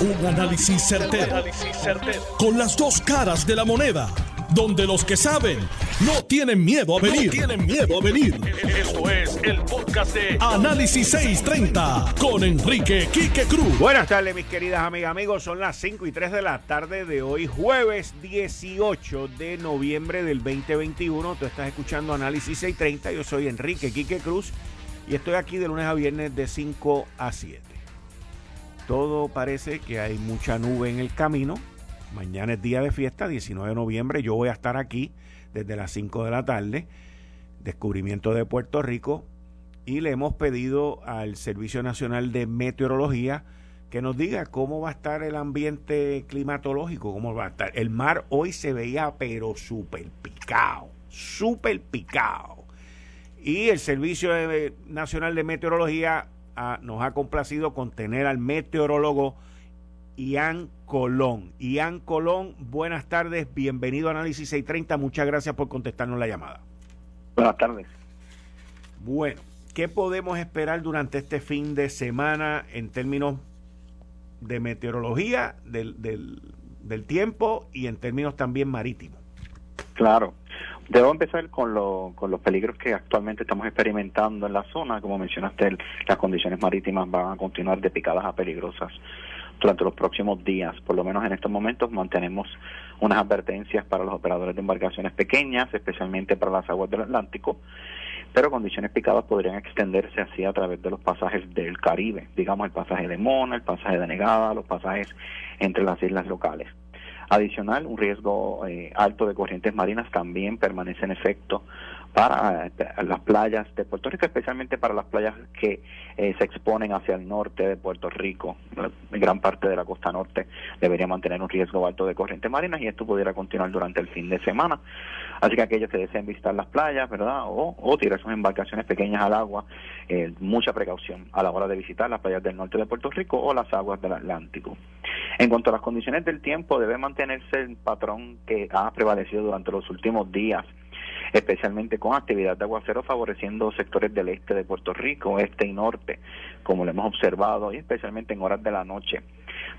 Un análisis certero, Con las dos caras de la moneda. Donde los que saben no tienen miedo a venir. tienen miedo a venir. Esto es el podcast de Análisis 630 con Enrique Quique Cruz. Buenas tardes, mis queridas amigas, amigos. Son las 5 y 3 de la tarde de hoy, jueves 18 de noviembre del 2021. Tú estás escuchando Análisis 630. Yo soy Enrique Quique Cruz y estoy aquí de lunes a viernes de 5 a 7 todo parece que hay mucha nube en el camino. Mañana es día de fiesta, 19 de noviembre. Yo voy a estar aquí desde las 5 de la tarde. Descubrimiento de Puerto Rico. Y le hemos pedido al Servicio Nacional de Meteorología que nos diga cómo va a estar el ambiente climatológico, cómo va a estar. El mar hoy se veía pero súper picado, súper picado. Y el Servicio Nacional de Meteorología nos ha complacido con tener al meteorólogo Ian Colón. Ian Colón, buenas tardes, bienvenido a Análisis 630, muchas gracias por contestarnos la llamada. Buenas tardes. Bueno, ¿qué podemos esperar durante este fin de semana en términos de meteorología, del, del, del tiempo y en términos también marítimos? Claro. Debo empezar con, con los peligros que actualmente estamos experimentando en la zona. Como mencionaste, las condiciones marítimas van a continuar de picadas a peligrosas durante los próximos días. Por lo menos en estos momentos mantenemos unas advertencias para los operadores de embarcaciones pequeñas, especialmente para las aguas del Atlántico, pero condiciones picadas podrían extenderse así a través de los pasajes del Caribe, digamos el pasaje de Mona, el pasaje de Negada, los pasajes entre las islas locales. Adicional, un riesgo eh, alto de corrientes marinas también permanece en efecto para eh, las playas de Puerto Rico, especialmente para las playas que eh, se exponen hacia el norte de Puerto Rico. Gran parte de la costa norte debería mantener un riesgo alto de corrientes marinas y esto pudiera continuar durante el fin de semana. Así que aquellos que deseen visitar las playas, ¿verdad? O, o tirar sus embarcaciones pequeñas al agua, eh, mucha precaución a la hora de visitar las playas del norte de Puerto Rico o las aguas del Atlántico. En cuanto a las condiciones del tiempo, debe mantenerse el patrón que ha prevalecido durante los últimos días especialmente con actividad de aguacero favoreciendo sectores del este de Puerto Rico, este y norte, como lo hemos observado, y especialmente en horas de la noche.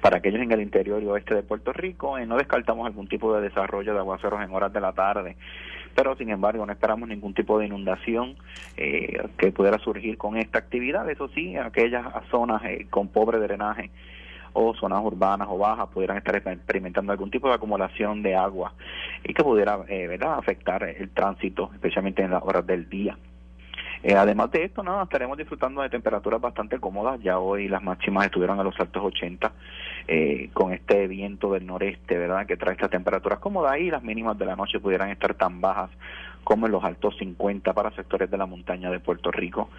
Para aquellos en el interior y oeste de Puerto Rico, eh, no descartamos algún tipo de desarrollo de aguaceros en horas de la tarde, pero sin embargo no esperamos ningún tipo de inundación eh, que pudiera surgir con esta actividad. Eso sí, aquellas zonas eh, con pobre drenaje o zonas urbanas o bajas pudieran estar experimentando algún tipo de acumulación de agua y que pudiera eh, ¿verdad? afectar el tránsito, especialmente en las horas del día. Eh, además de esto, nada, estaremos disfrutando de temperaturas bastante cómodas. Ya hoy las máximas estuvieron a los altos 80 eh, con este viento del noreste, ¿verdad? Que trae estas temperaturas cómodas y las mínimas de la noche pudieran estar tan bajas como en los altos 50 para sectores de la montaña de Puerto Rico.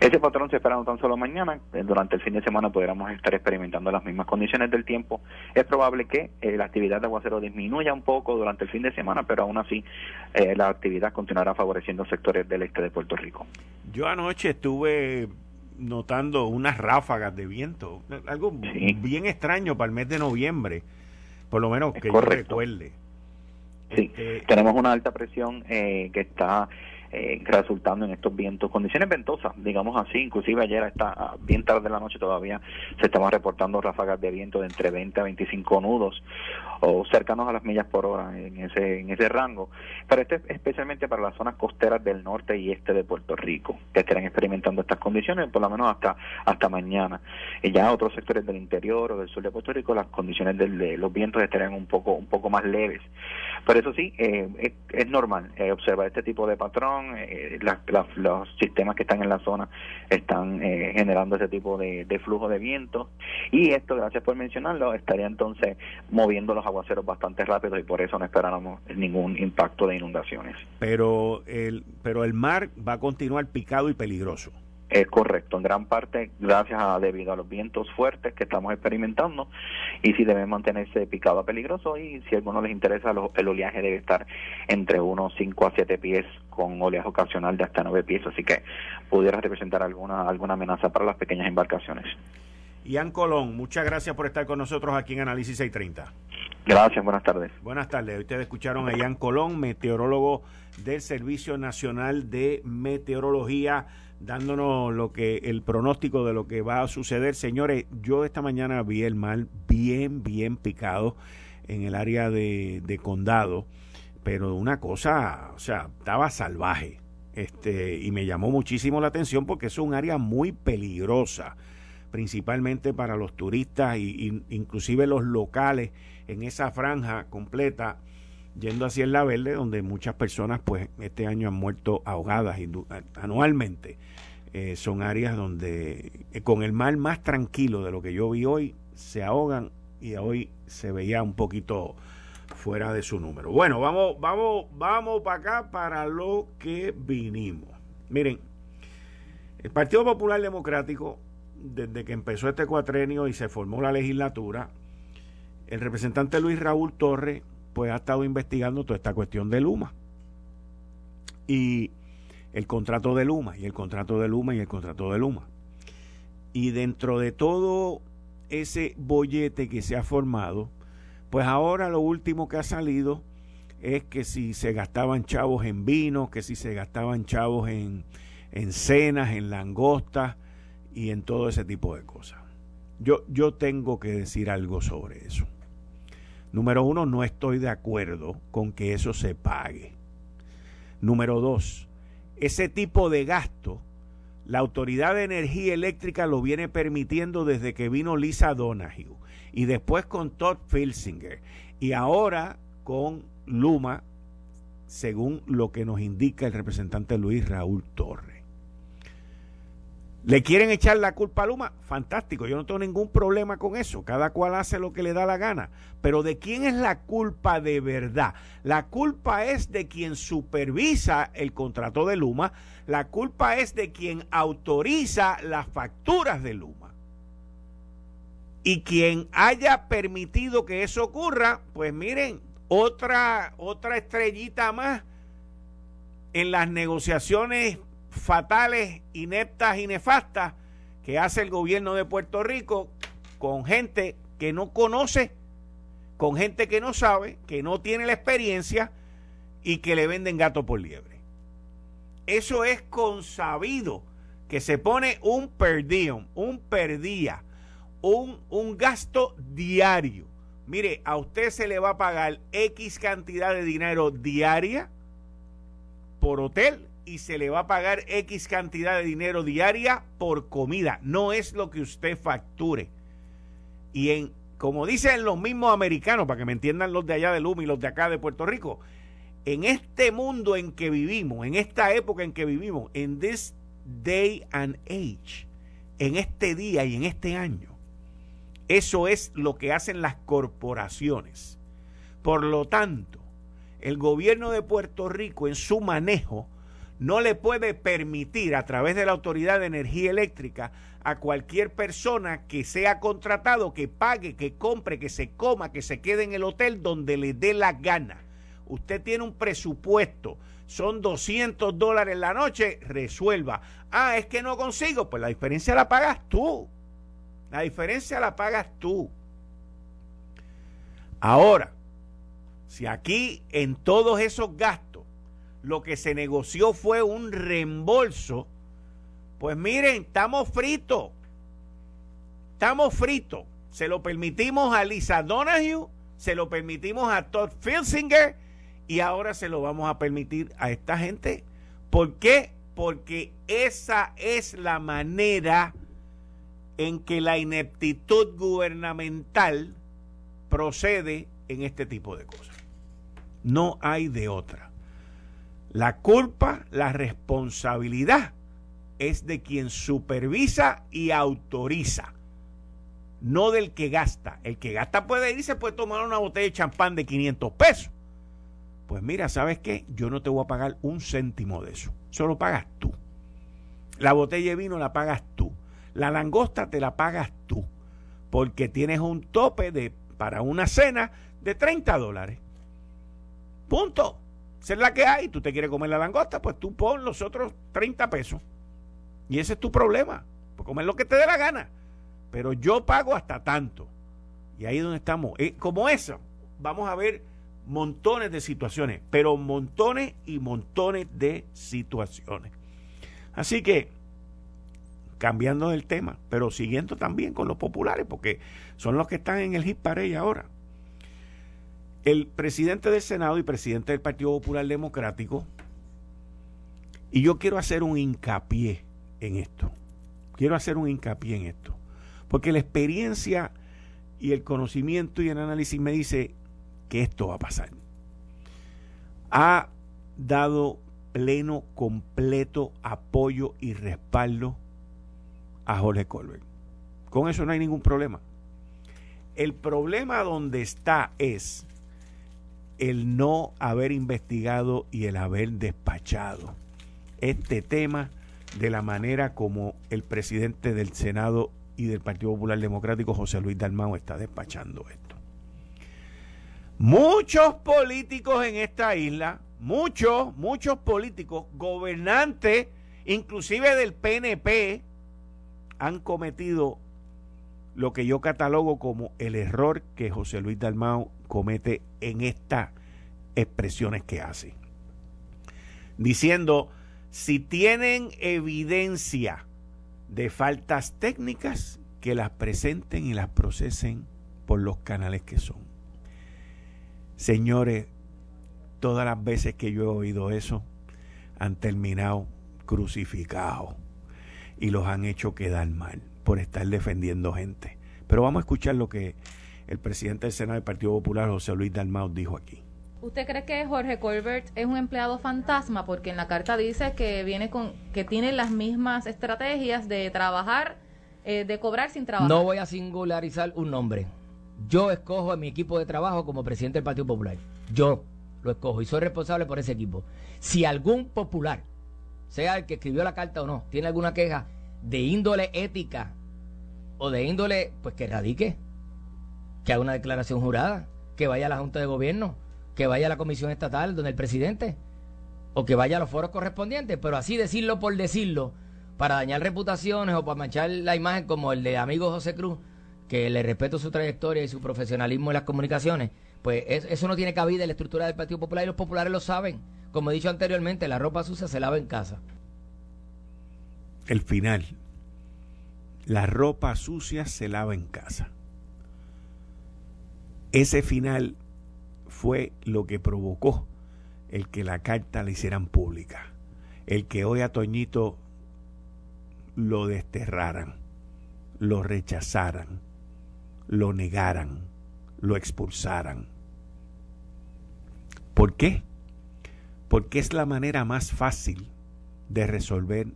Ese patrón se espera no tan solo mañana, eh, durante el fin de semana podríamos estar experimentando las mismas condiciones del tiempo. Es probable que eh, la actividad de aguacero disminuya un poco durante el fin de semana, pero aún así eh, la actividad continuará favoreciendo sectores del este de Puerto Rico. Yo anoche estuve notando unas ráfagas de viento, algo bien extraño para el mes de noviembre, por lo menos que yo recuerde. Sí, este, tenemos una alta presión que está eh, resultando en estos vientos, condiciones ventosas, digamos así, inclusive ayer está bien tarde de la noche todavía se estaban reportando ráfagas de viento de entre 20 a 25 nudos o cercanos a las millas por hora en ese en ese rango, pero este es especialmente para las zonas costeras del norte y este de Puerto Rico, que estarán experimentando estas condiciones por lo menos hasta hasta mañana. Y ya otros sectores del interior o del sur de Puerto Rico las condiciones de los vientos estarían un poco un poco más leves. Pero eso sí, eh, es, normal eh, observar este tipo de patrón. Eh, los sistemas que están en la zona están generando ese tipo de, flujo de viento. Y esto, gracias por mencionarlo, estaría entonces moviendo los aguaceros bastante rápido y por eso no esperáramos ningún impacto de inundaciones. Pero el, pero el mar va a continuar picado y peligroso. Es correcto, en gran parte gracias a debido a los vientos fuertes que estamos experimentando y si debe mantenerse picado a peligroso y si a alguno les interesa el oleaje debe estar entre unos 5 a 7 pies con oleaje ocasional de hasta 9 pies, así que pudiera representar alguna alguna amenaza para las pequeñas embarcaciones. Ian Colón, muchas gracias por estar con nosotros aquí en Análisis 630. Gracias, buenas tardes. Buenas tardes. Ustedes escucharon a Ian Colón, meteorólogo del Servicio Nacional de Meteorología, dándonos lo que el pronóstico de lo que va a suceder. Señores, yo esta mañana vi el mal bien, bien picado en el área de, de condado, pero una cosa, o sea, estaba salvaje. Este, y me llamó muchísimo la atención porque es un área muy peligrosa, principalmente para los turistas y, inclusive los locales en esa franja completa yendo hacia el La Verde, donde muchas personas pues este año han muerto ahogadas anualmente. Eh, son áreas donde eh, con el mar más tranquilo de lo que yo vi hoy se ahogan y hoy se veía un poquito fuera de su número. Bueno, vamos, vamos, vamos para acá para lo que vinimos. Miren, el Partido Popular Democrático, desde que empezó este cuatrenio y se formó la legislatura, el representante Luis Raúl Torres, pues ha estado investigando toda esta cuestión de Luma. Y el contrato de Luma, y el contrato de Luma, y el contrato de Luma. Y dentro de todo ese bollete que se ha formado, pues ahora lo último que ha salido es que si se gastaban chavos en vino, que si se gastaban chavos en, en cenas, en langostas y en todo ese tipo de cosas. Yo, yo tengo que decir algo sobre eso. Número uno, no estoy de acuerdo con que eso se pague. Número dos, ese tipo de gasto, la Autoridad de Energía Eléctrica lo viene permitiendo desde que vino Lisa Donahue y después con Todd Filsinger y ahora con Luma, según lo que nos indica el representante Luis Raúl Torres. ¿Le quieren echar la culpa a Luma? Fantástico, yo no tengo ningún problema con eso. Cada cual hace lo que le da la gana. Pero ¿de quién es la culpa de verdad? La culpa es de quien supervisa el contrato de Luma. La culpa es de quien autoriza las facturas de Luma. Y quien haya permitido que eso ocurra, pues miren, otra, otra estrellita más en las negociaciones fatales, ineptas y nefastas que hace el gobierno de Puerto Rico con gente que no conoce, con gente que no sabe, que no tiene la experiencia y que le venden gato por liebre. Eso es consabido que se pone un per un perdía un, un gasto diario. Mire, a usted se le va a pagar X cantidad de dinero diaria por hotel y se le va a pagar X cantidad de dinero diaria por comida. No es lo que usted facture. Y en, como dicen los mismos americanos, para que me entiendan los de allá de Luma y los de acá de Puerto Rico, en este mundo en que vivimos, en esta época en que vivimos, en this day and age, en este día y en este año, eso es lo que hacen las corporaciones. Por lo tanto, el gobierno de Puerto Rico en su manejo no le puede permitir a través de la Autoridad de Energía Eléctrica a cualquier persona que sea contratado que pague, que compre, que se coma, que se quede en el hotel donde le dé la gana. Usted tiene un presupuesto, son 200 dólares la noche, resuelva. Ah, es que no consigo, pues la diferencia la pagas tú. La diferencia la pagas tú. Ahora, si aquí en todos esos gastos lo que se negoció fue un reembolso, pues miren, estamos fritos. Estamos fritos. Se lo permitimos a Lisa Donahue, se lo permitimos a Todd Filsinger y ahora se lo vamos a permitir a esta gente. ¿Por qué? Porque esa es la manera en que la ineptitud gubernamental procede en este tipo de cosas. No hay de otra. La culpa, la responsabilidad es de quien supervisa y autoriza, no del que gasta. El que gasta puede ir y se puede tomar una botella de champán de 500 pesos. Pues mira, ¿sabes qué? Yo no te voy a pagar un céntimo de eso. Solo pagas tú. La botella de vino la pagas tú. La langosta te la pagas tú, porque tienes un tope de, para una cena de 30 dólares. Punto. Esa es la que hay. Tú te quieres comer la langosta, pues tú pon los otros 30 pesos. Y ese es tu problema. Pues comer lo que te dé la gana. Pero yo pago hasta tanto. Y ahí es donde estamos. Eh, como eso, vamos a ver montones de situaciones, pero montones y montones de situaciones. Así que, cambiando el tema, pero siguiendo también con los populares, porque son los que están en el hit parade ahora. El presidente del Senado y presidente del Partido Popular Democrático, y yo quiero hacer un hincapié en esto, quiero hacer un hincapié en esto, porque la experiencia y el conocimiento y el análisis me dice que esto va a pasar. Ha dado pleno, completo apoyo y respaldo a Jorge Colbert. Con eso no hay ningún problema. El problema donde está es el no haber investigado y el haber despachado este tema de la manera como el presidente del Senado y del Partido Popular Democrático, José Luis Dalmau, está despachando esto. Muchos políticos en esta isla, muchos, muchos políticos, gobernantes, inclusive del PNP, han cometido lo que yo catalogo como el error que José Luis Dalmau comete en estas expresiones que hace. Diciendo, si tienen evidencia de faltas técnicas, que las presenten y las procesen por los canales que son. Señores, todas las veces que yo he oído eso, han terminado crucificados y los han hecho quedar mal por estar defendiendo gente. Pero vamos a escuchar lo que el presidente del Senado del Partido Popular, José Luis Dalmau, dijo aquí. ¿Usted cree que Jorge Colbert es un empleado fantasma? Porque en la carta dice que viene con, que tiene las mismas estrategias de trabajar, eh, de cobrar sin trabajar. No voy a singularizar un nombre. Yo escojo a mi equipo de trabajo como presidente del Partido Popular. Yo lo escojo y soy responsable por ese equipo. Si algún popular, sea el que escribió la carta o no, tiene alguna queja de índole ética o de índole, pues que radique, que haga una declaración jurada, que vaya a la Junta de Gobierno que vaya a la comisión estatal donde el presidente o que vaya a los foros correspondientes, pero así decirlo por decirlo, para dañar reputaciones o para manchar la imagen como el de amigo José Cruz, que le respeto su trayectoria y su profesionalismo en las comunicaciones, pues eso no tiene cabida en la estructura del Partido Popular y los populares lo saben. Como he dicho anteriormente, la ropa sucia se lava en casa. El final. La ropa sucia se lava en casa. Ese final fue lo que provocó el que la carta la hicieran pública. El que hoy a Toñito lo desterraran, lo rechazaran, lo negaran, lo expulsaran. ¿Por qué? Porque es la manera más fácil de resolver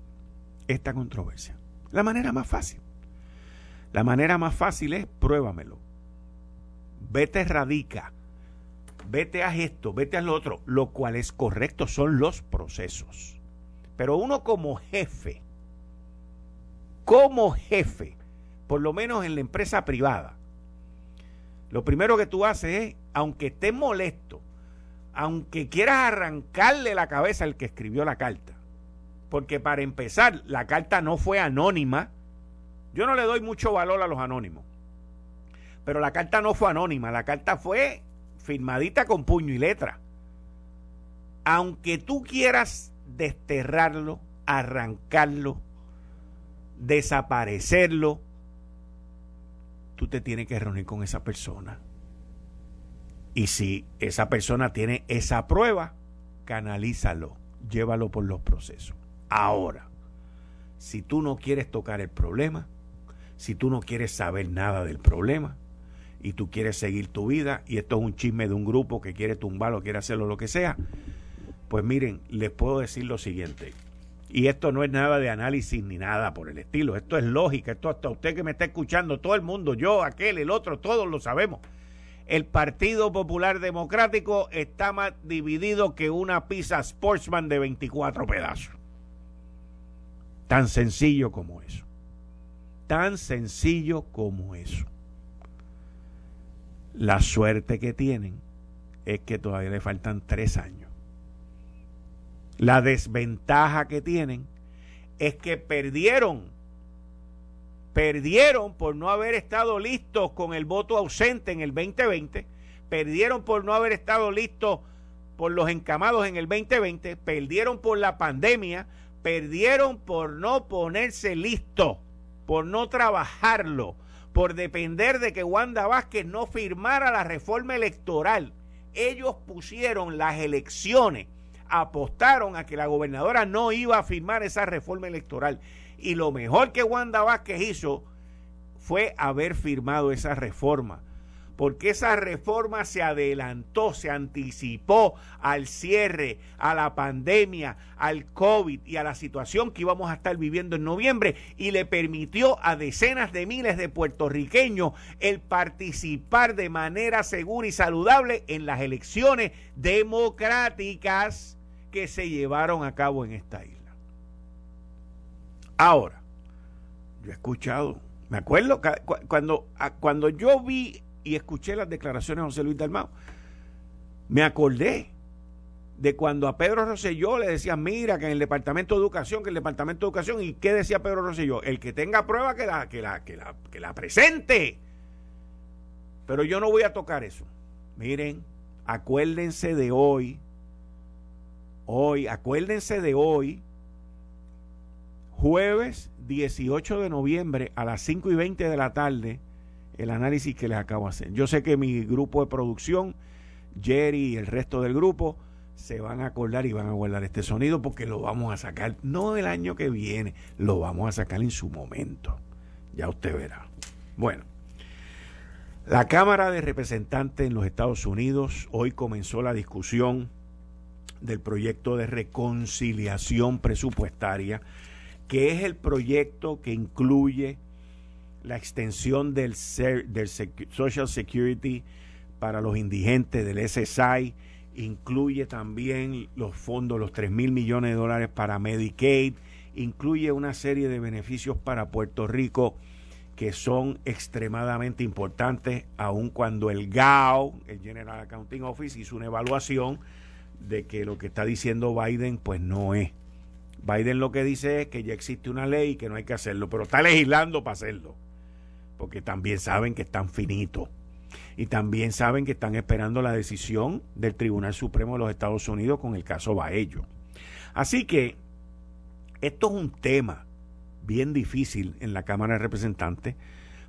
esta controversia. La manera más fácil. La manera más fácil es pruébamelo. Vete, radica vete a esto, vete a lo otro, lo cual es correcto, son los procesos. Pero uno como jefe, como jefe, por lo menos en la empresa privada, lo primero que tú haces es, aunque estés molesto, aunque quieras arrancarle la cabeza al que escribió la carta, porque para empezar, la carta no fue anónima, yo no le doy mucho valor a los anónimos, pero la carta no fue anónima, la carta fue firmadita con puño y letra. Aunque tú quieras desterrarlo, arrancarlo, desaparecerlo, tú te tienes que reunir con esa persona. Y si esa persona tiene esa prueba, canalízalo, llévalo por los procesos. Ahora, si tú no quieres tocar el problema, si tú no quieres saber nada del problema, y tú quieres seguir tu vida y esto es un chisme de un grupo que quiere tumbarlo, quiere hacerlo, lo que sea, pues miren, les puedo decir lo siguiente. Y esto no es nada de análisis ni nada por el estilo. Esto es lógica. Esto hasta usted que me está escuchando, todo el mundo, yo, aquel, el otro, todos lo sabemos. El Partido Popular Democrático está más dividido que una pizza Sportsman de 24 pedazos. Tan sencillo como eso. Tan sencillo como eso. La suerte que tienen es que todavía le faltan tres años. La desventaja que tienen es que perdieron, perdieron por no haber estado listos con el voto ausente en el 2020, perdieron por no haber estado listos por los encamados en el 2020, perdieron por la pandemia, perdieron por no ponerse listo, por no trabajarlo, por depender de que Wanda Vázquez no firmara la reforma electoral. Ellos pusieron las elecciones, apostaron a que la gobernadora no iba a firmar esa reforma electoral. Y lo mejor que Wanda Vázquez hizo fue haber firmado esa reforma porque esa reforma se adelantó, se anticipó al cierre, a la pandemia, al COVID y a la situación que íbamos a estar viviendo en noviembre y le permitió a decenas de miles de puertorriqueños el participar de manera segura y saludable en las elecciones democráticas que se llevaron a cabo en esta isla. Ahora, yo he escuchado, me acuerdo cuando, cuando yo vi y escuché las declaraciones de José Luis Dalmau, me acordé de cuando a Pedro Rosselló le decían, mira, que en el Departamento de Educación, que el Departamento de Educación, ¿y qué decía Pedro Rosselló? El que tenga prueba que la, que la, que la, que la presente. Pero yo no voy a tocar eso. Miren, acuérdense de hoy, hoy, acuérdense de hoy, jueves 18 de noviembre a las 5 y 20 de la tarde, el análisis que les acabo de hacer. Yo sé que mi grupo de producción, Jerry y el resto del grupo, se van a acordar y van a guardar este sonido porque lo vamos a sacar, no el año que viene, lo vamos a sacar en su momento. Ya usted verá. Bueno, la Cámara de Representantes en los Estados Unidos hoy comenzó la discusión del proyecto de reconciliación presupuestaria, que es el proyecto que incluye la extensión del, del Social Security para los indigentes del SSI, incluye también los fondos, los 3 mil millones de dólares para Medicaid, incluye una serie de beneficios para Puerto Rico que son extremadamente importantes, aun cuando el GAO, el General Accounting Office, hizo una evaluación de que lo que está diciendo Biden, pues no es. Biden lo que dice es que ya existe una ley y que no hay que hacerlo, pero está legislando para hacerlo porque también saben que están finitos. Y también saben que están esperando la decisión del Tribunal Supremo de los Estados Unidos con el caso Baello. Así que esto es un tema bien difícil en la Cámara de Representantes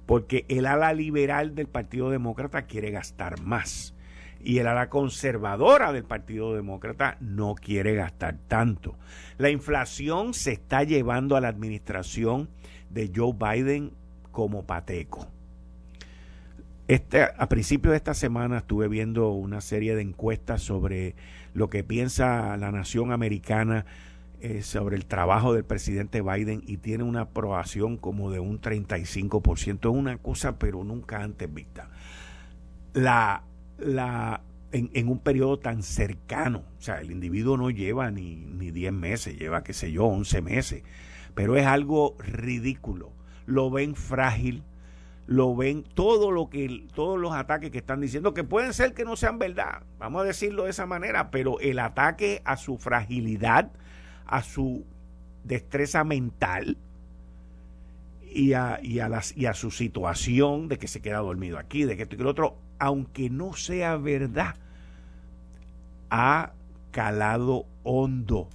porque el ala liberal del Partido Demócrata quiere gastar más y el ala conservadora del Partido Demócrata no quiere gastar tanto. La inflación se está llevando a la administración de Joe Biden como pateco. Este, a principios de esta semana estuve viendo una serie de encuestas sobre lo que piensa la nación americana eh, sobre el trabajo del presidente Biden y tiene una aprobación como de un 35%. Es una cosa pero nunca antes vista. La, la, en, en, un periodo tan cercano, o sea, el individuo no lleva ni, ni 10 meses, lleva, qué sé yo, 11 meses, pero es algo ridículo lo ven frágil, lo ven todo lo que todos los ataques que están diciendo que pueden ser que no sean verdad, vamos a decirlo de esa manera, pero el ataque a su fragilidad, a su destreza mental y a, y a, las, y a su situación de que se queda dormido aquí, de que esto y que lo otro, aunque no sea verdad, ha calado hondo,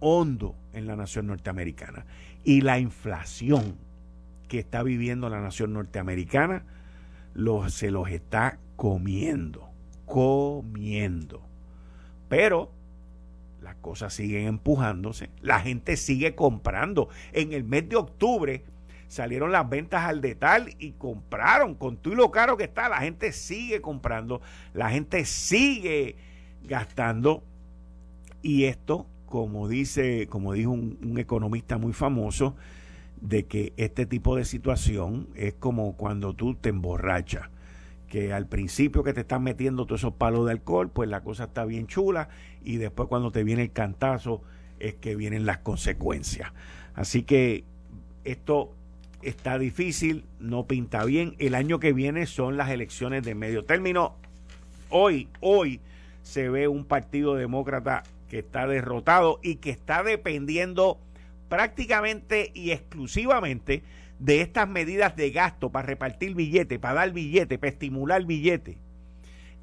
hondo en la nación norteamericana. Y la inflación que está viviendo la nación norteamericana se los está comiendo, comiendo. Pero las cosas siguen empujándose, la gente sigue comprando. En el mes de octubre salieron las ventas al detal y compraron con todo lo caro que está, la gente sigue comprando, la gente sigue gastando y esto, como dice, como dijo un economista muy famoso, de que este tipo de situación es como cuando tú te emborrachas, que al principio que te están metiendo todos esos palos de alcohol, pues la cosa está bien chula y después cuando te viene el cantazo es que vienen las consecuencias. Así que esto está difícil, no pinta bien. El año que viene son las elecciones de medio término. Hoy, hoy se ve un partido demócrata que está derrotado y que está dependiendo prácticamente y exclusivamente de estas medidas de gasto para repartir billetes, para dar billetes, para estimular billetes.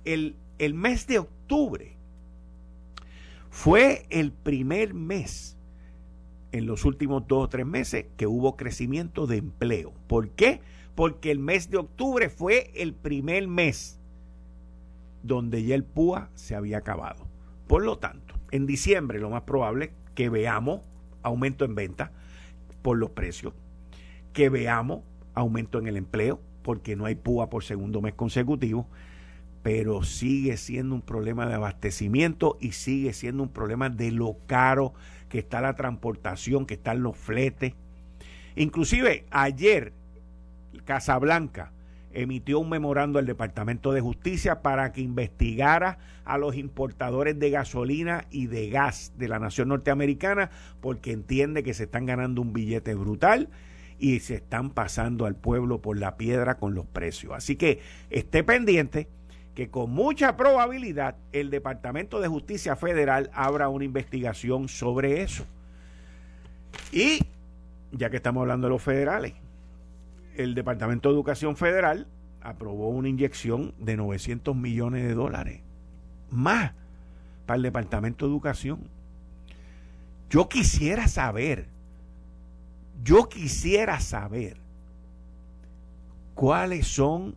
el, el mes de octubre fue el primer mes en los últimos dos o tres meses que hubo crecimiento de empleo. ¿Por qué? Porque el mes de octubre fue el primer mes donde ya el PUA se había acabado. Por lo tanto, en diciembre lo más probable que veamos aumento en venta por los precios, que veamos aumento en el empleo, porque no hay PUA por segundo mes consecutivo, pero sigue siendo un problema de abastecimiento y sigue siendo un problema de lo caro que está la transportación, que están los fletes. Inclusive ayer Casablanca emitió un memorando al Departamento de Justicia para que investigara a los importadores de gasolina y de gas de la nación norteamericana porque entiende que se están ganando un billete brutal y se están pasando al pueblo por la piedra con los precios. Así que esté pendiente que con mucha probabilidad el Departamento de Justicia Federal abra una investigación sobre eso. Y ya que estamos hablando de los federales, el Departamento de Educación Federal aprobó una inyección de 900 millones de dólares más para el Departamento de Educación. Yo quisiera saber, yo quisiera saber cuáles son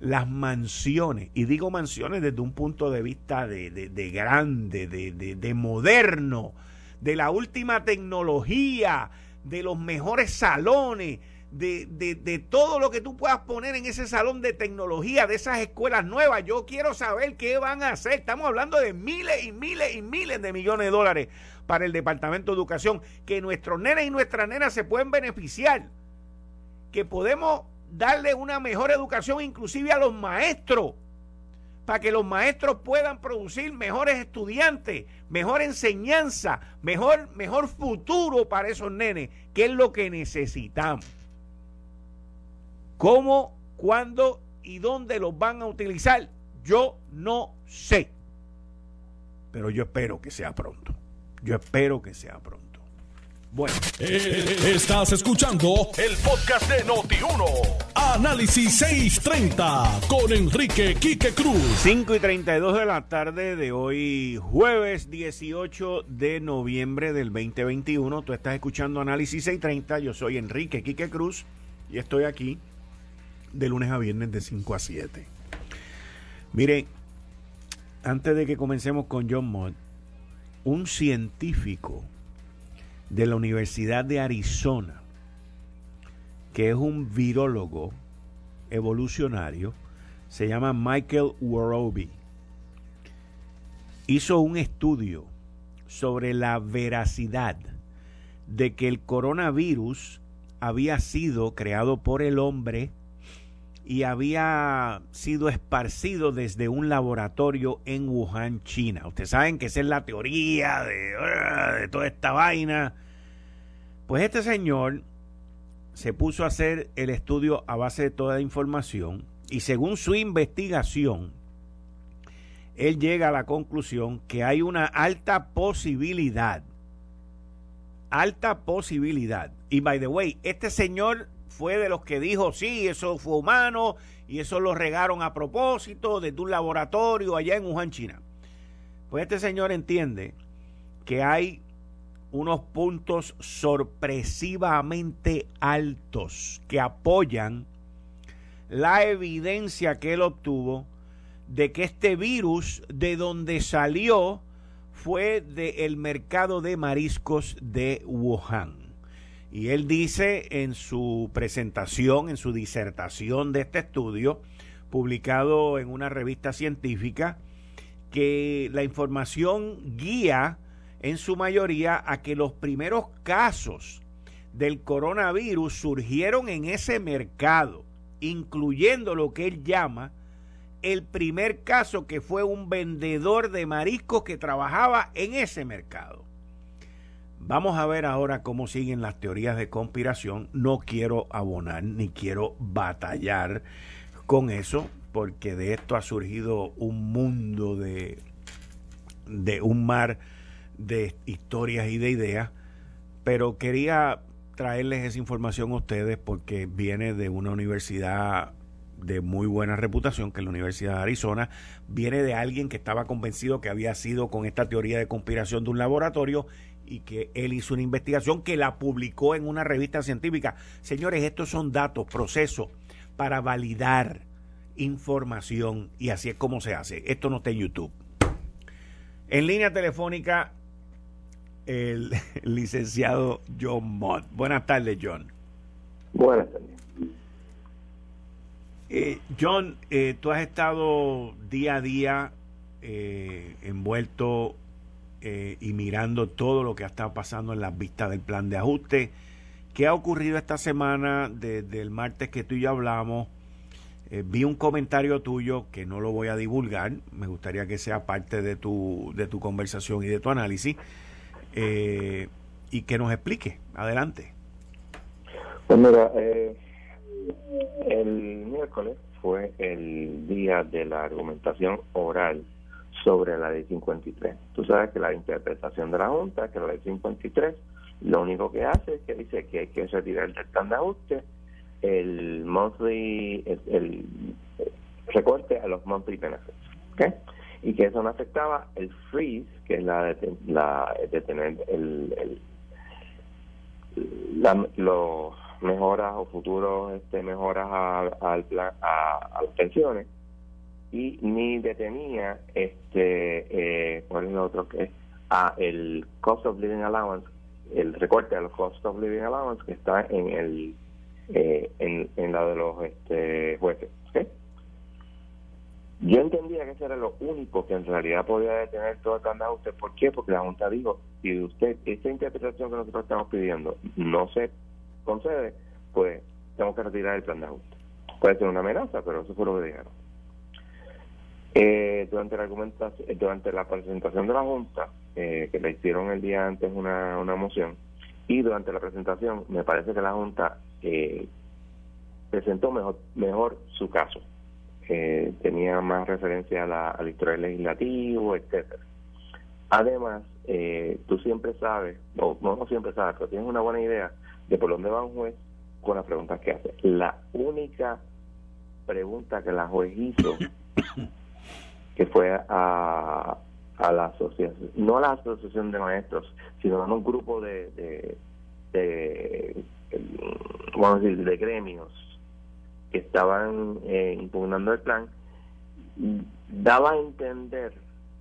las mansiones, y digo mansiones desde un punto de vista de, de, grande, de, de, moderno, de la última tecnología, de los mejores salones, de, de, todo lo que tú puedas poner en ese salón de tecnología, de esas escuelas nuevas. Yo quiero saber qué van a hacer. Estamos hablando de miles y miles y miles de millones de dólares para el Departamento de Educación, que nuestros nenes y nuestras nenas se pueden beneficiar, que podemos darle una mejor educación inclusive a los maestros, para que los maestros puedan producir mejores estudiantes, mejor enseñanza, mejor, mejor futuro para esos nenes, que es lo que necesitamos. ¿Cómo, cuándo y dónde los van a utilizar? Yo no sé. Pero yo espero que sea pronto. Yo espero que sea pronto. Bueno. Eh, estás escuchando el podcast de Noti1. Análisis 630 con Enrique Quique Cruz. 5 y 32 de la tarde de hoy, jueves 18 de noviembre del 2021. Tú estás escuchando Análisis 630. Yo soy Enrique Quique Cruz y estoy aquí de lunes a viernes de 5 a 7. Mire, antes de que comencemos con John Mott, un científico de la Universidad de Arizona, que es un virólogo evolucionario, se llama Michael Worobi. Hizo un estudio sobre la veracidad de que el coronavirus había sido creado por el hombre y había sido esparcido desde un laboratorio en Wuhan, China. Ustedes saben que esa es la teoría de, ah, de toda esta vaina. Pues este señor se puso a hacer el estudio a base de toda la información y según su investigación, él llega a la conclusión que hay una alta posibilidad, alta posibilidad. Y by the way, este señor fue de los que dijo, sí, eso fue humano y eso lo regaron a propósito desde un laboratorio allá en Wuhan, China. Pues este señor entiende que hay unos puntos sorpresivamente altos que apoyan la evidencia que él obtuvo de que este virus de donde salió fue del mercado de mariscos de Wuhan. Y él dice en su presentación, en su disertación de este estudio, publicado en una revista científica, que la información guía en su mayoría a que los primeros casos del coronavirus surgieron en ese mercado, incluyendo lo que él llama el primer caso que fue un vendedor de mariscos que trabajaba en ese mercado. Vamos a ver ahora cómo siguen las teorías de conspiración. No quiero abonar ni quiero batallar con eso, porque de esto ha surgido un mundo de, de un mar de historias y de ideas. Pero quería traerles esa información a ustedes porque viene de una universidad de muy buena reputación, que es la Universidad de Arizona, viene de alguien que estaba convencido que había sido con esta teoría de conspiración de un laboratorio y que él hizo una investigación que la publicó en una revista científica. Señores, estos son datos, procesos para validar información y así es como se hace. Esto no está en YouTube. En línea telefónica, el licenciado John Mott. Buenas tardes, John. Buenas tardes. Eh, John, eh, tú has estado día a día eh, envuelto y mirando todo lo que ha estado pasando en las vistas del plan de ajuste. ¿Qué ha ocurrido esta semana desde el martes que tú y yo hablamos? vi un comentario tuyo que no lo voy a divulgar, me gustaría que sea parte de tu, de tu conversación y de tu análisis, y que nos explique. Adelante. Pues mira, eh, el miércoles fue el día de la argumentación oral sobre la ley 53. Tú sabes que la interpretación de la Junta, que la ley 53, lo único que hace es que dice que hay que retirar del plan de ajuste el monthly, el, recorte a los monthly benefits. ¿okay? Y que eso no afectaba el freeze, que es la de, la, de tener el, los mejoras o futuros este, mejoras a, a, a, las pensiones y ni detenía este eh, es lo otro que a el cost of living allowance el recorte al cost of living allowance que está en el eh, en, en la de los este, jueces yo entendía que ese era lo único que en realidad podía detener todo el plan de ajuste. ¿Por qué? Porque la Junta dijo, si usted, esta interpretación que nosotros estamos pidiendo no se concede, pues tengo que retirar el plan de ajuste. Puede ser una amenaza, pero eso fue lo que dijeron. Eh, durante, la argumentación, durante la presentación de la Junta, eh, que le hicieron el día antes una, una moción, y durante la presentación me parece que la Junta eh, presentó mejor, mejor su caso. tenía más referencia a la, al historial legislativo, etcétera. Además, tú siempre sabes, no, no siempre sabes, pero tienes una buena idea de por dónde va un juez con las preguntas que hace. La única pregunta que la juez hizo, que fue a, a la asociación, no a la asociación de maestros, sino a un grupo de, de, vamos a decir, de gremios que estaban eh, impugnando el plan, daba a entender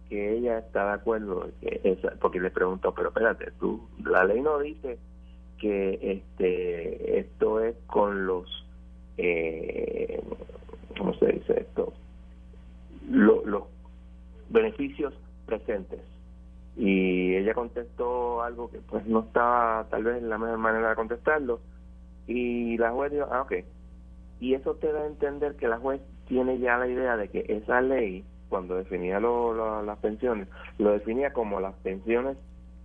que ella está de acuerdo, que porque le preguntó, pero espérate, tú, la ley no dice que este esto es con los eh, cómo se dice esto los beneficios presentes. Y ella contestó algo que pues no estaba tal vez la mejor manera de contestarlo. Y la juez dijo ah ok y eso te da a entender que la juez tiene ya la idea de que esa ley cuando definía las pensiones lo definía como las pensiones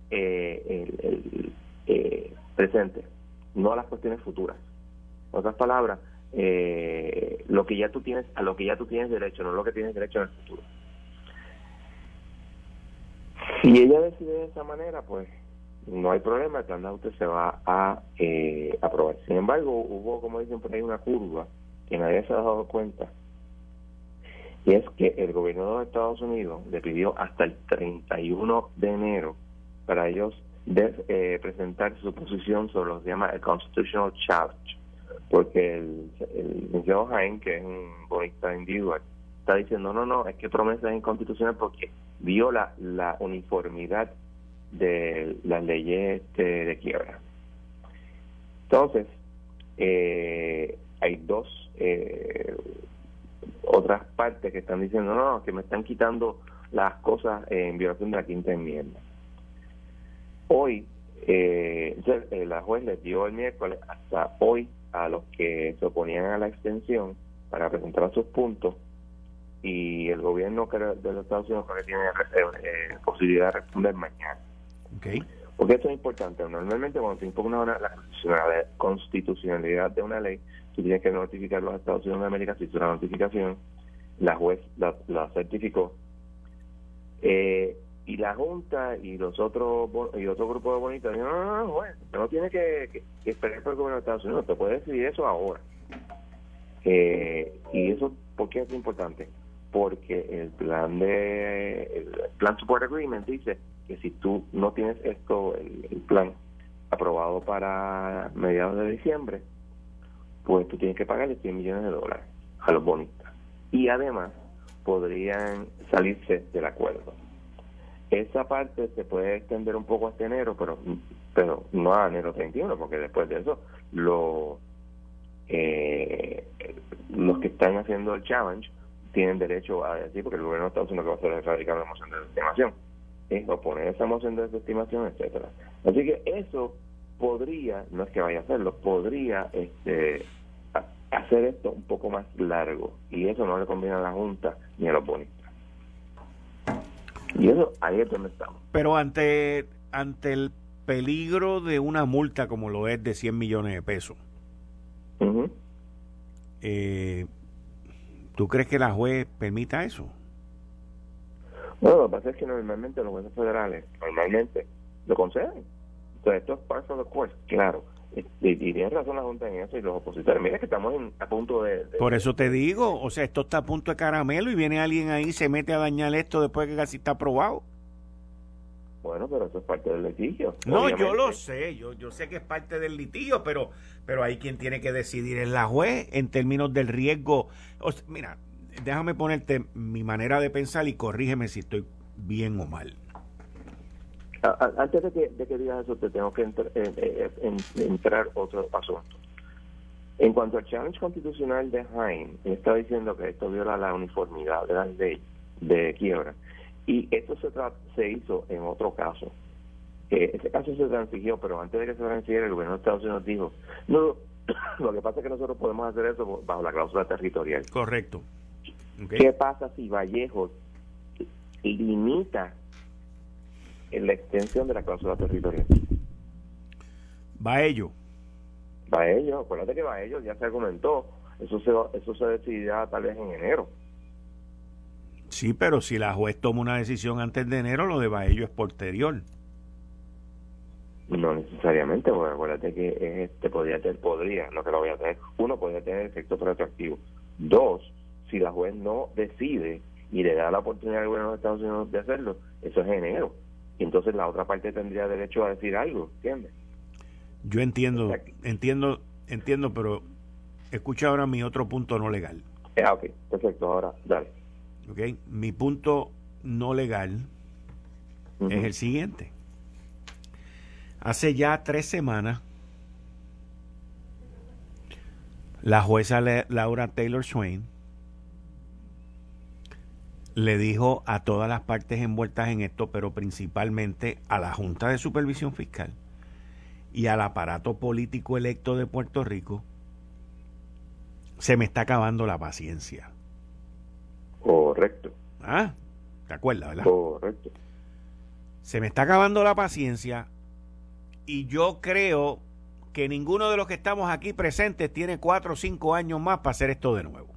eh, el, eh, presente, no las cuestiones futuras. En otras palabras, eh, lo que ya tú tienes, a lo que ya tú tienes derecho, no lo que tienes derecho en el futuro. Si ella decide de esa manera, pues no hay problema, el plan de usted se va a eh, aprobar. Sin embargo, hubo, como dicen por ahí, una curva que nadie se ha dado cuenta. Y es que el gobierno de Estados Unidos le pidió hasta el 31 de enero para ellos de eh, presentar su posición sobre lo que se llama el Constitutional Challenge, porque el, el licenciado Jaén, que es un bonista individual, está diciendo, no, no, es que promesa es inconstitucional porque viola la uniformidad de las leyes este, de, quiebra. Entonces, eh, hay dos eh, otras partes que están diciendo, no, no, que me están quitando las cosas en violación de la quinta enmienda. Hoy, eh, eh, la juez les dio el miércoles hasta hoy a los que se oponían a la extensión para presentar sus puntos y el gobierno de los Estados Unidos creo que tiene eh, posibilidad de responder mañana. Okay. Porque esto es importante. Normalmente cuando se impugna una, la constitucionalidad de una ley, tú tienes que notificar a los Estados Unidos de América si es una notificación, la juez la, la certificó. Eh, y la Junta y los otros y otro grupo de bonitos no, no, no, bueno, no tiene que, esperar por el gobierno de Estados Unidos, te puede decidir eso ahora. Eh, y eso, ¿por qué es importante? Porque el plan de el plan support agreement dice que si tú no tienes esto, el, plan aprobado para mediados de diciembre, pues tú tienes que pagarle 100 millones de dólares a los bonistas. Y además podrían salirse del acuerdo. Esa parte se puede extender un poco hasta enero, pero pero no a enero 31, porque después de eso lo, eh, los que están haciendo el challenge tienen derecho a decir, porque el gobierno Estados Unidos que va a hacer es erradicar la moción de desestimación, es oponer esa moción de desestimación, etcétera. Así que eso podría, no es que vaya a hacerlo, podría este hacer esto un poco más largo y eso no le conviene a la Junta ni a los bonistas. Y eso ahí es donde estamos. Pero ante, ante el peligro de una multa como lo es de 100 millones de pesos, eh, ¿tú crees que la juez permita eso? Bueno, lo que pasa es que normalmente los jueces federales normalmente lo conceden. Entonces, esto es parte of the course, claro. Y, tiene razón la Junta en eso y los opositores. Mira que estamos a punto de, Por eso te digo, o sea, esto está a punto de caramelo y viene alguien ahí y se mete a dañar esto después que casi está aprobado. Bueno, pero eso es parte del litigio. No, yo lo sé, yo, yo sé que es parte del litigio, pero, pero hay quien tiene que decidir es la juez en términos del riesgo. mira, déjame ponerte mi manera de pensar y corrígeme si estoy bien o mal. Antes de que, de que digas eso, te tengo que eh, eh, entrar otro asunto. En cuanto al challenge constitucional de Jaime, está diciendo que esto viola la uniformidad de la ley de quiebra. Y esto se, se hizo en otro caso. ese caso se transigió, pero antes de que se transigiera, el gobierno de Estados Unidos dijo, no, lo que pasa es que nosotros podemos hacer eso bajo la cláusula territorial. Correcto. ¿Qué pasa si Vallejo limita en la extensión de la cláusula territorial. Va ello. Va ello. Acuérdate que va ello, ya se argumentó. Eso se, eso se decidirá tal vez en enero. Sí, pero si la juez toma una decisión antes de enero, lo de Baello es posterior. No necesariamente, porque acuérdate que este podría tener, podría, no que lo voy a tener, uno podría tener efecto retroactivo. Dos, si la juez no decide y le da la oportunidad al gobierno de Estados Unidos de hacerlo, eso es enero y entonces la otra parte tendría derecho a decir algo, ¿entiendes? Yo entiendo, entiendo, entiendo, pero escucha ahora mi otro punto no legal. Ah, ok, perfecto, ahora dale. Ok, mi punto no legal es el siguiente. Hace ya tres semanas, la jueza Laura Taylor Swain le dijo a todas las partes envueltas en esto, pero principalmente a la Junta de Supervisión Fiscal y al aparato político electo de Puerto Rico, se me está acabando la paciencia. Correcto. Ah, ¿te acuerdas, verdad? Correcto. Se me está acabando la paciencia y yo creo que ninguno de los que estamos aquí presentes tiene cuatro o cinco años más para hacer esto de nuevo.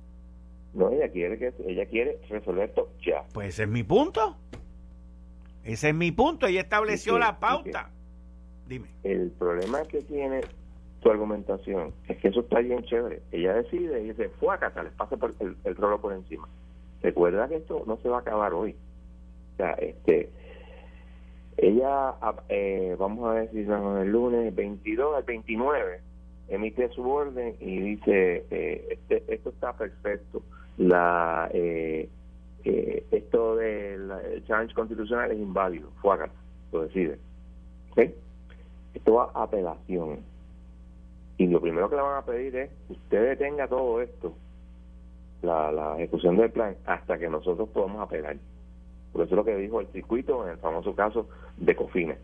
No, ella quiere que ella quiere resolver esto ya. Pues ese es mi punto. Ese es mi punto. Ella estableció la pauta. Dime. El problema que tiene tu argumentación es que eso está bien chévere. Ella decide y dice, fue a casa, les pasa por el, el rolo por encima. Recuerda que esto no se va a acabar hoy. O sea, este, ella, eh, vamos a decir, el lunes 22 al 29, emite su orden y dice, eh, este, esto está perfecto la eh, eh, esto del challenge constitucional es inválido, Fuaga lo decide. Esto va a apelación. Y lo primero que le van a pedir es usted detenga todo esto, la, la ejecución del plan, hasta que nosotros podamos apelar. Por eso es lo que dijo el circuito en el famoso caso de Cofina.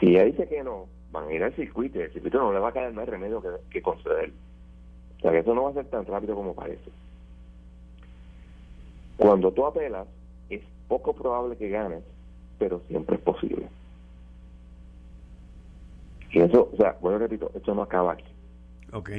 Si ella dice que no, van a ir al circuito y el circuito no le va a caer más remedio que, que conceder. O sea que eso no va a ser tan rápido como parece. Cuando tú apelas, es poco probable que ganes, pero siempre es posible. Y eso, o sea, bueno, repito, esto no acaba aquí. Ok.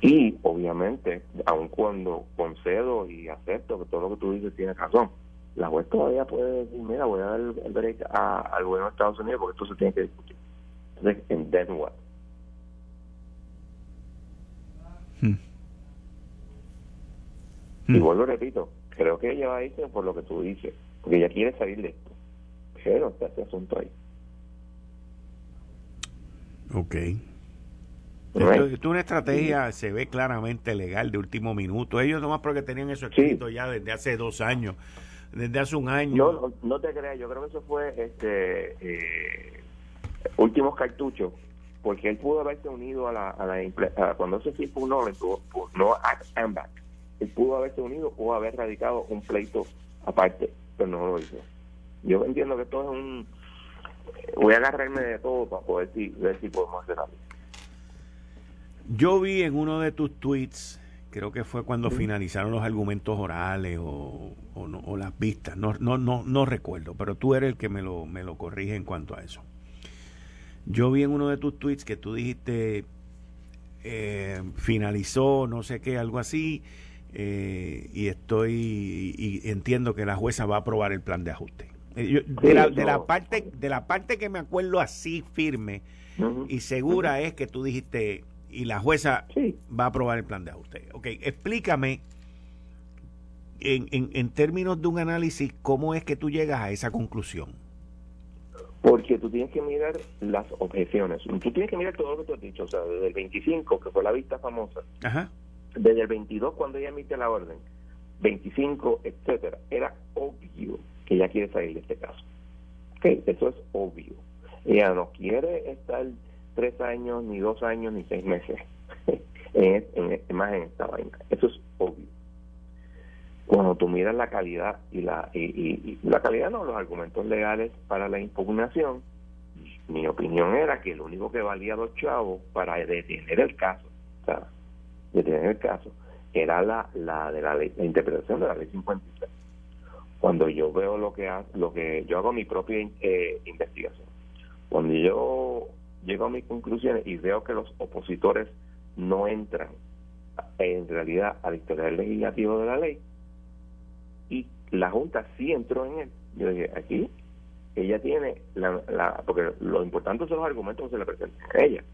Y obviamente, aun cuando concedo y acepto que todo lo que tú dices tiene razón, la juez todavía puede decir, mira, voy a dar el, derecho al gobierno de Estados Unidos porque esto se tiene que discutir. Entonces, en then what? Hmm. Y vuelvo repito, creo que ella va a irse por lo que tú dices, porque ella quiere salir de esto. Pero está este asunto ahí. Ok. Esto, es una estrategia, se ve claramente legal de último minuto. Ellos nomás porque tenían eso escrito ya desde hace dos años, desde hace un año. No, no, te creas, yo creo que eso fue este eh, últimos cartuchos, porque él pudo haberse unido a la, a la cuando ese sí fue no, no and back. Él pudo haberse unido o haber radicado un pleito aparte, pero no lo hizo. Yo entiendo que esto es un voy a agarrarme de todo para poder ver si podemos hacer algo. Yo vi en uno de tus tweets, creo que fue cuando finalizaron los argumentos orales o, o, las vistas, no, no, no, no recuerdo, pero tú eres el que me lo, me lo corrige en cuanto a eso. Yo vi en uno de tus tweets que tú dijiste, eh, finalizó, no sé qué, algo así, eh, y estoy, y entiendo que la jueza va a aprobar el plan de ajuste. Eh, de, la, de, la, parte de la parte que me acuerdo así firme y segura es que tú dijiste y la jueza va a aprobar el plan de ajuste. Ok, explícame en, en, en, términos de un análisis cómo es que tú llegas a esa conclusión. Porque tú tienes que mirar las objeciones. Tú tienes que mirar todo lo que tú has dicho. O sea, desde el 25, que fue la vista famosa, desde el 22, cuando ella emite la orden, 25, etcétera, era obvio que ella quiere salir de este caso. Okay, eso es obvio. Ella no quiere estar tres años, ni dos años, ni seis meses en, más en esta vaina. Eso es obvio. Cuando tú miras la calidad y la y, la calidad no los argumentos legales para la impugnación, mi opinión era que lo único que valía los chavos para detener el caso, o detener el caso, era la, la de la, la interpretación de la ley 56 cuando yo veo lo que lo que yo hago mi propia eh, investigación cuando yo llego a mis conclusiones y veo que los opositores no entran en realidad al historial legislativo de la ley y la Junta sí entró en él yo dije aquí ella tiene la, porque lo importante son los argumentos que se le presentan a ella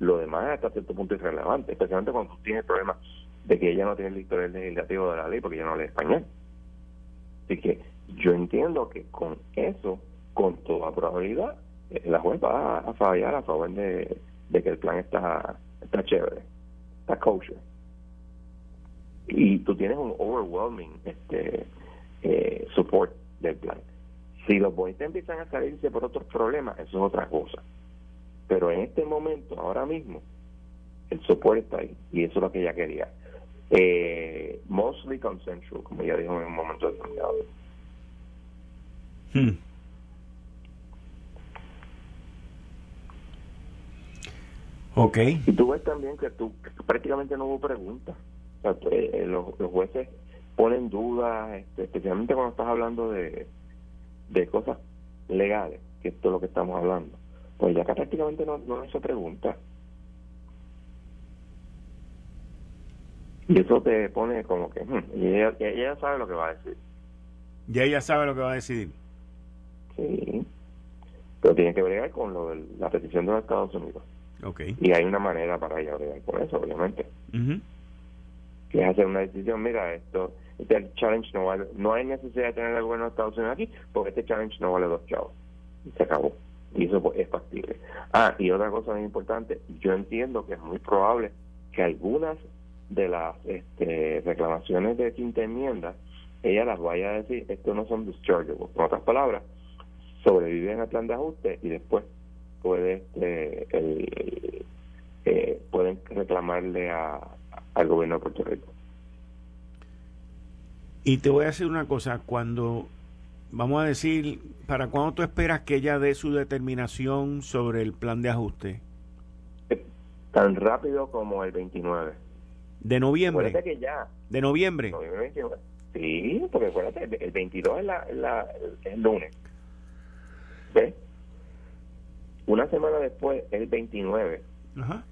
lo demás es hasta cierto punto irrelevante especialmente cuando tú tienes problemas de que ella no tiene el historial legislativo de la ley porque ella no lee español Así que yo entiendo que con eso, con toda probabilidad, eh, la juez va a fallar a favor de, que el plan está, está chévere, está kosher. Y tú tienes un overwhelming este eh, support del plan. Si los boys empiezan a salirse por otros problemas, eso es otra cosa. Pero en este momento, ahora mismo, el support está ahí. Y eso es lo que ella quería eh, mostly consensual, como ya dijo en un momento determinado. Hmm. Ok. Y tú ves también que, tú, prácticamente no hubo preguntas. O sea, eh, los, jueces ponen dudas, este, especialmente cuando estás hablando de, de cosas legales, que esto es lo que estamos hablando. Pues ya acá prácticamente no, no se pregunta. Y eso te pone como que, hmm, y ella, sabe lo que va a decir. Y ella sabe lo que va a decidir. Sí. Pero tiene que bregar con lo de la petición de los Estados Unidos. Okay. Y hay una manera para ella bregar con eso, obviamente. Que es hacer una decisión, mira, esto, este challenge no vale, no hay necesidad de tener el gobierno de Estados Unidos aquí, porque este challenge no vale dos chavos. Y se acabó. Y eso pues, es factible. Ah, y otra cosa muy importante, yo entiendo que es muy probable que algunas de las este, reclamaciones de quinta enmienda, ella las vaya a decir, esto no son dischargeable. Con otras palabras, sobreviven al plan de ajuste y después puede este, el, eh, pueden reclamarle a, al gobierno de Puerto Rico. Y te voy a decir una cosa, cuando, vamos a decir, ¿para cuándo tú esperas que ella dé su determinación sobre el plan de ajuste? Tan rápido como el 29. De noviembre. Acuérdate que ya. De noviembre. Sí, porque acuérdate, el 22 es, la, la, el lunes. ¿Ves? Una semana después es el 29. Ajá.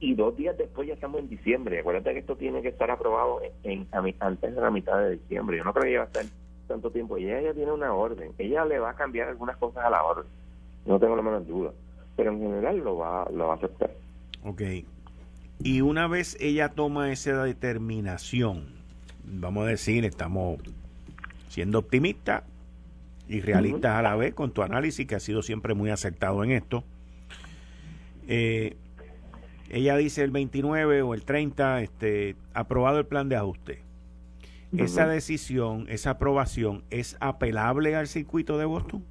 Y dos días después ya estamos en diciembre. Acuérdate que esto tiene que estar aprobado en, antes de la mitad de diciembre. Yo no creo que va a estar tanto tiempo. Y ella ya tiene una orden. Ella le va a cambiar algunas cosas a la orden. No tengo la menor duda. Pero en general lo va, lo va a aceptar. Ok. Y una vez ella toma esa determinación, vamos a decir, estamos siendo optimistas y realistas a la vez con tu análisis, que ha sido siempre muy acertado en esto. Eh, ella dice el 29 o el 30, este, aprobado el plan de ajuste. ¿Esa decisión, esa aprobación es apelable al circuito de Boston?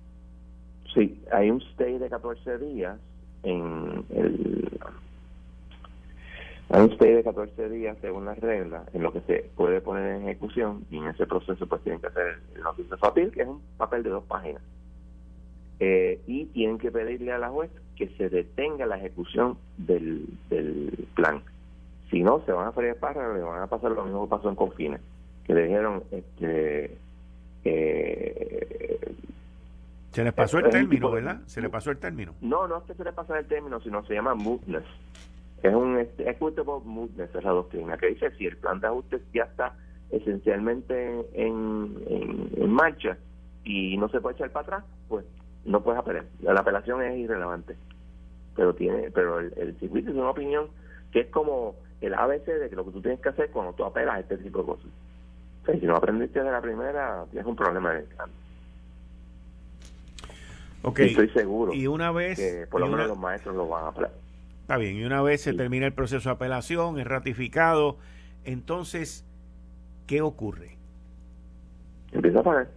Sí, hay un stay de 14 días en el hay un stay de 14 días según las reglas en lo que se puede poner en ejecución y en ese proceso pues tienen que hacer el notice de papel que es un papel de dos páginas. Eh, y tienen que pedirle a la juez que se detenga la ejecución del, del plan. Si no se van a freír para le van a pasar lo mismo que pasó en Confines que le dijeron este eh, se les pasó el término, ¿verdad? Se le pasó el término. No, no es que se le pasó el término, sino se llama mootness. Es un equitable mootness, es la doctrina, que dice si el plan de ajuste ya está esencialmente en, en, marcha y no se puede echar para atrás, pues no puedes apelar. La apelación es irrelevante. Pero tiene pero el, el circuito es una opinión que es como el ABC de que lo que tú tienes que hacer cuando tú apelas este tipo de cosas. Si no aprendiste de la primera, tienes un problema de Okay. estoy seguro y una vez que por lo menos los maestros lo van a apelar. Está bien, y una vez se termina el proceso de apelación, es ratificado, entonces, ¿qué ocurre? Empieza a pagar.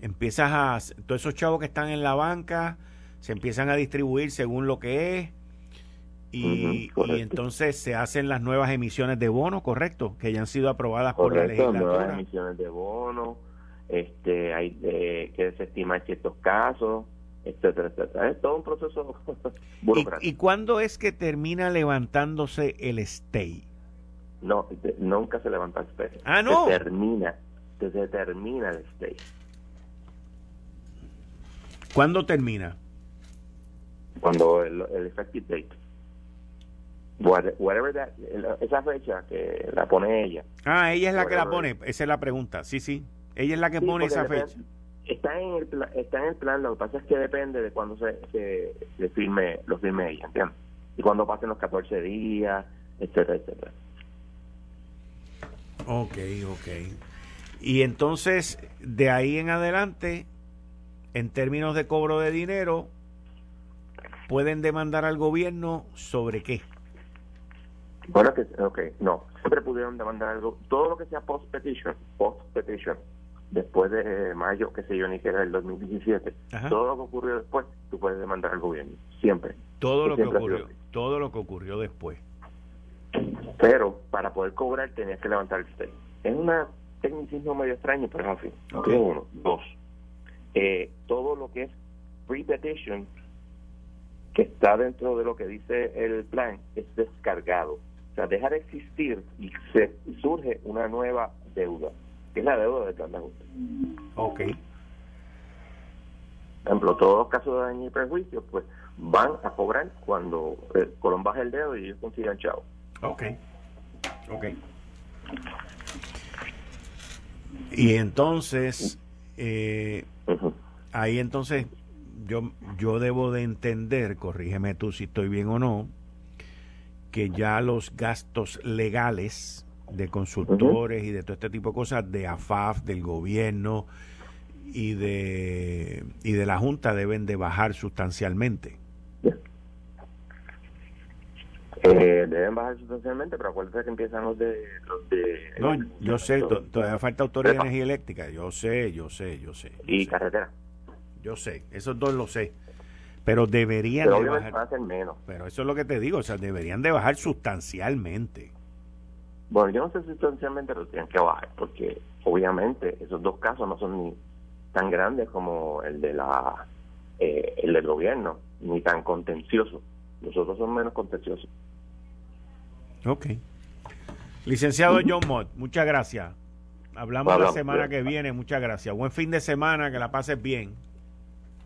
Empiezas a... Todos esos chavos que están en la banca se empiezan a distribuir según lo que es y, y entonces se hacen las nuevas emisiones de bono, ¿correcto? Que ya han sido aprobadas por la legislatura. nuevas emisiones de bono, este, hay eh, que desestimar ciertos casos, etcétera, etcétera. Es todo un proceso burocrático. ¿Y, ¿Y cuándo es que termina levantándose el stay? No, nunca se levanta el stay. Ah, no. Se termina, se termina el stay. ¿Cuándo termina? Cuando el, el effective date. Whatever that, esa fecha que la pone ella. Ah, ella es la que la pone, esa es la pregunta, sí, sí. Ella es la que pone esa fecha. Está en, el, está en el plan, lo que pasa es que depende de cuándo se, se, firme, lo firme ella, ¿entiendes? Y cuando pasen los 14 días, etcétera, etcétera. Ok, ok. Y entonces, de ahí en adelante, en términos de cobro de dinero, pueden demandar al gobierno sobre qué? Bueno, que, ok, no, siempre pudieron demandar algo, todo lo que sea post-petition, post-petition, después de mayo, que sé yo, ni que era el 2017, todo lo que ocurrió después, tú puedes demandar al gobierno, siempre. Todo lo que ocurrió, todo lo que ocurrió después. Pero para poder cobrar tenías que levantar el stay. Es una tecnicismo medio extraño, pero es así. Uno. Dos. Eh, todo lo que es pre-petition, que está dentro de lo que dice el plan, es descargado. Sea, deja de existir y se surge una nueva deuda es la deuda de plan de ajuste. Ok. Por ejemplo, todos los casos de daño y perjuicio, pues van a cobrar cuando el Colón baja el dedo y ellos consigan chavo. Ok. Ok. Y entonces, eh, ahí entonces yo, yo debo de entender, corrígeme tú si estoy bien o no, que ya los gastos legales de consultores y de todo este tipo de cosas, de AFAF, del gobierno y de, y de la Junta deben de bajar sustancialmente. Eh, deben bajar sustancialmente, pero acuérdate que empiezan los de... Los de no, yo sé, todavía falta autoridad de energía eléctrica, yo sé, yo sé, yo sé. y carretera. Yo sé, esos dos lo sé. Pero deberían de bajar. menos. Pero eso es lo que te digo, o sea, deberían de bajar sustancialmente. Bueno, yo no sé si sustancialmente lo tienen que bajar, porque obviamente esos dos casos no son ni tan grandes como el de la eh, el del gobierno, ni tan contencioso. Nosotros somos menos contenciosos. Ok. Licenciado John Mott, muchas gracias. Hablamos la semana que viene, muchas gracias. Buen fin de semana, que la pases bien.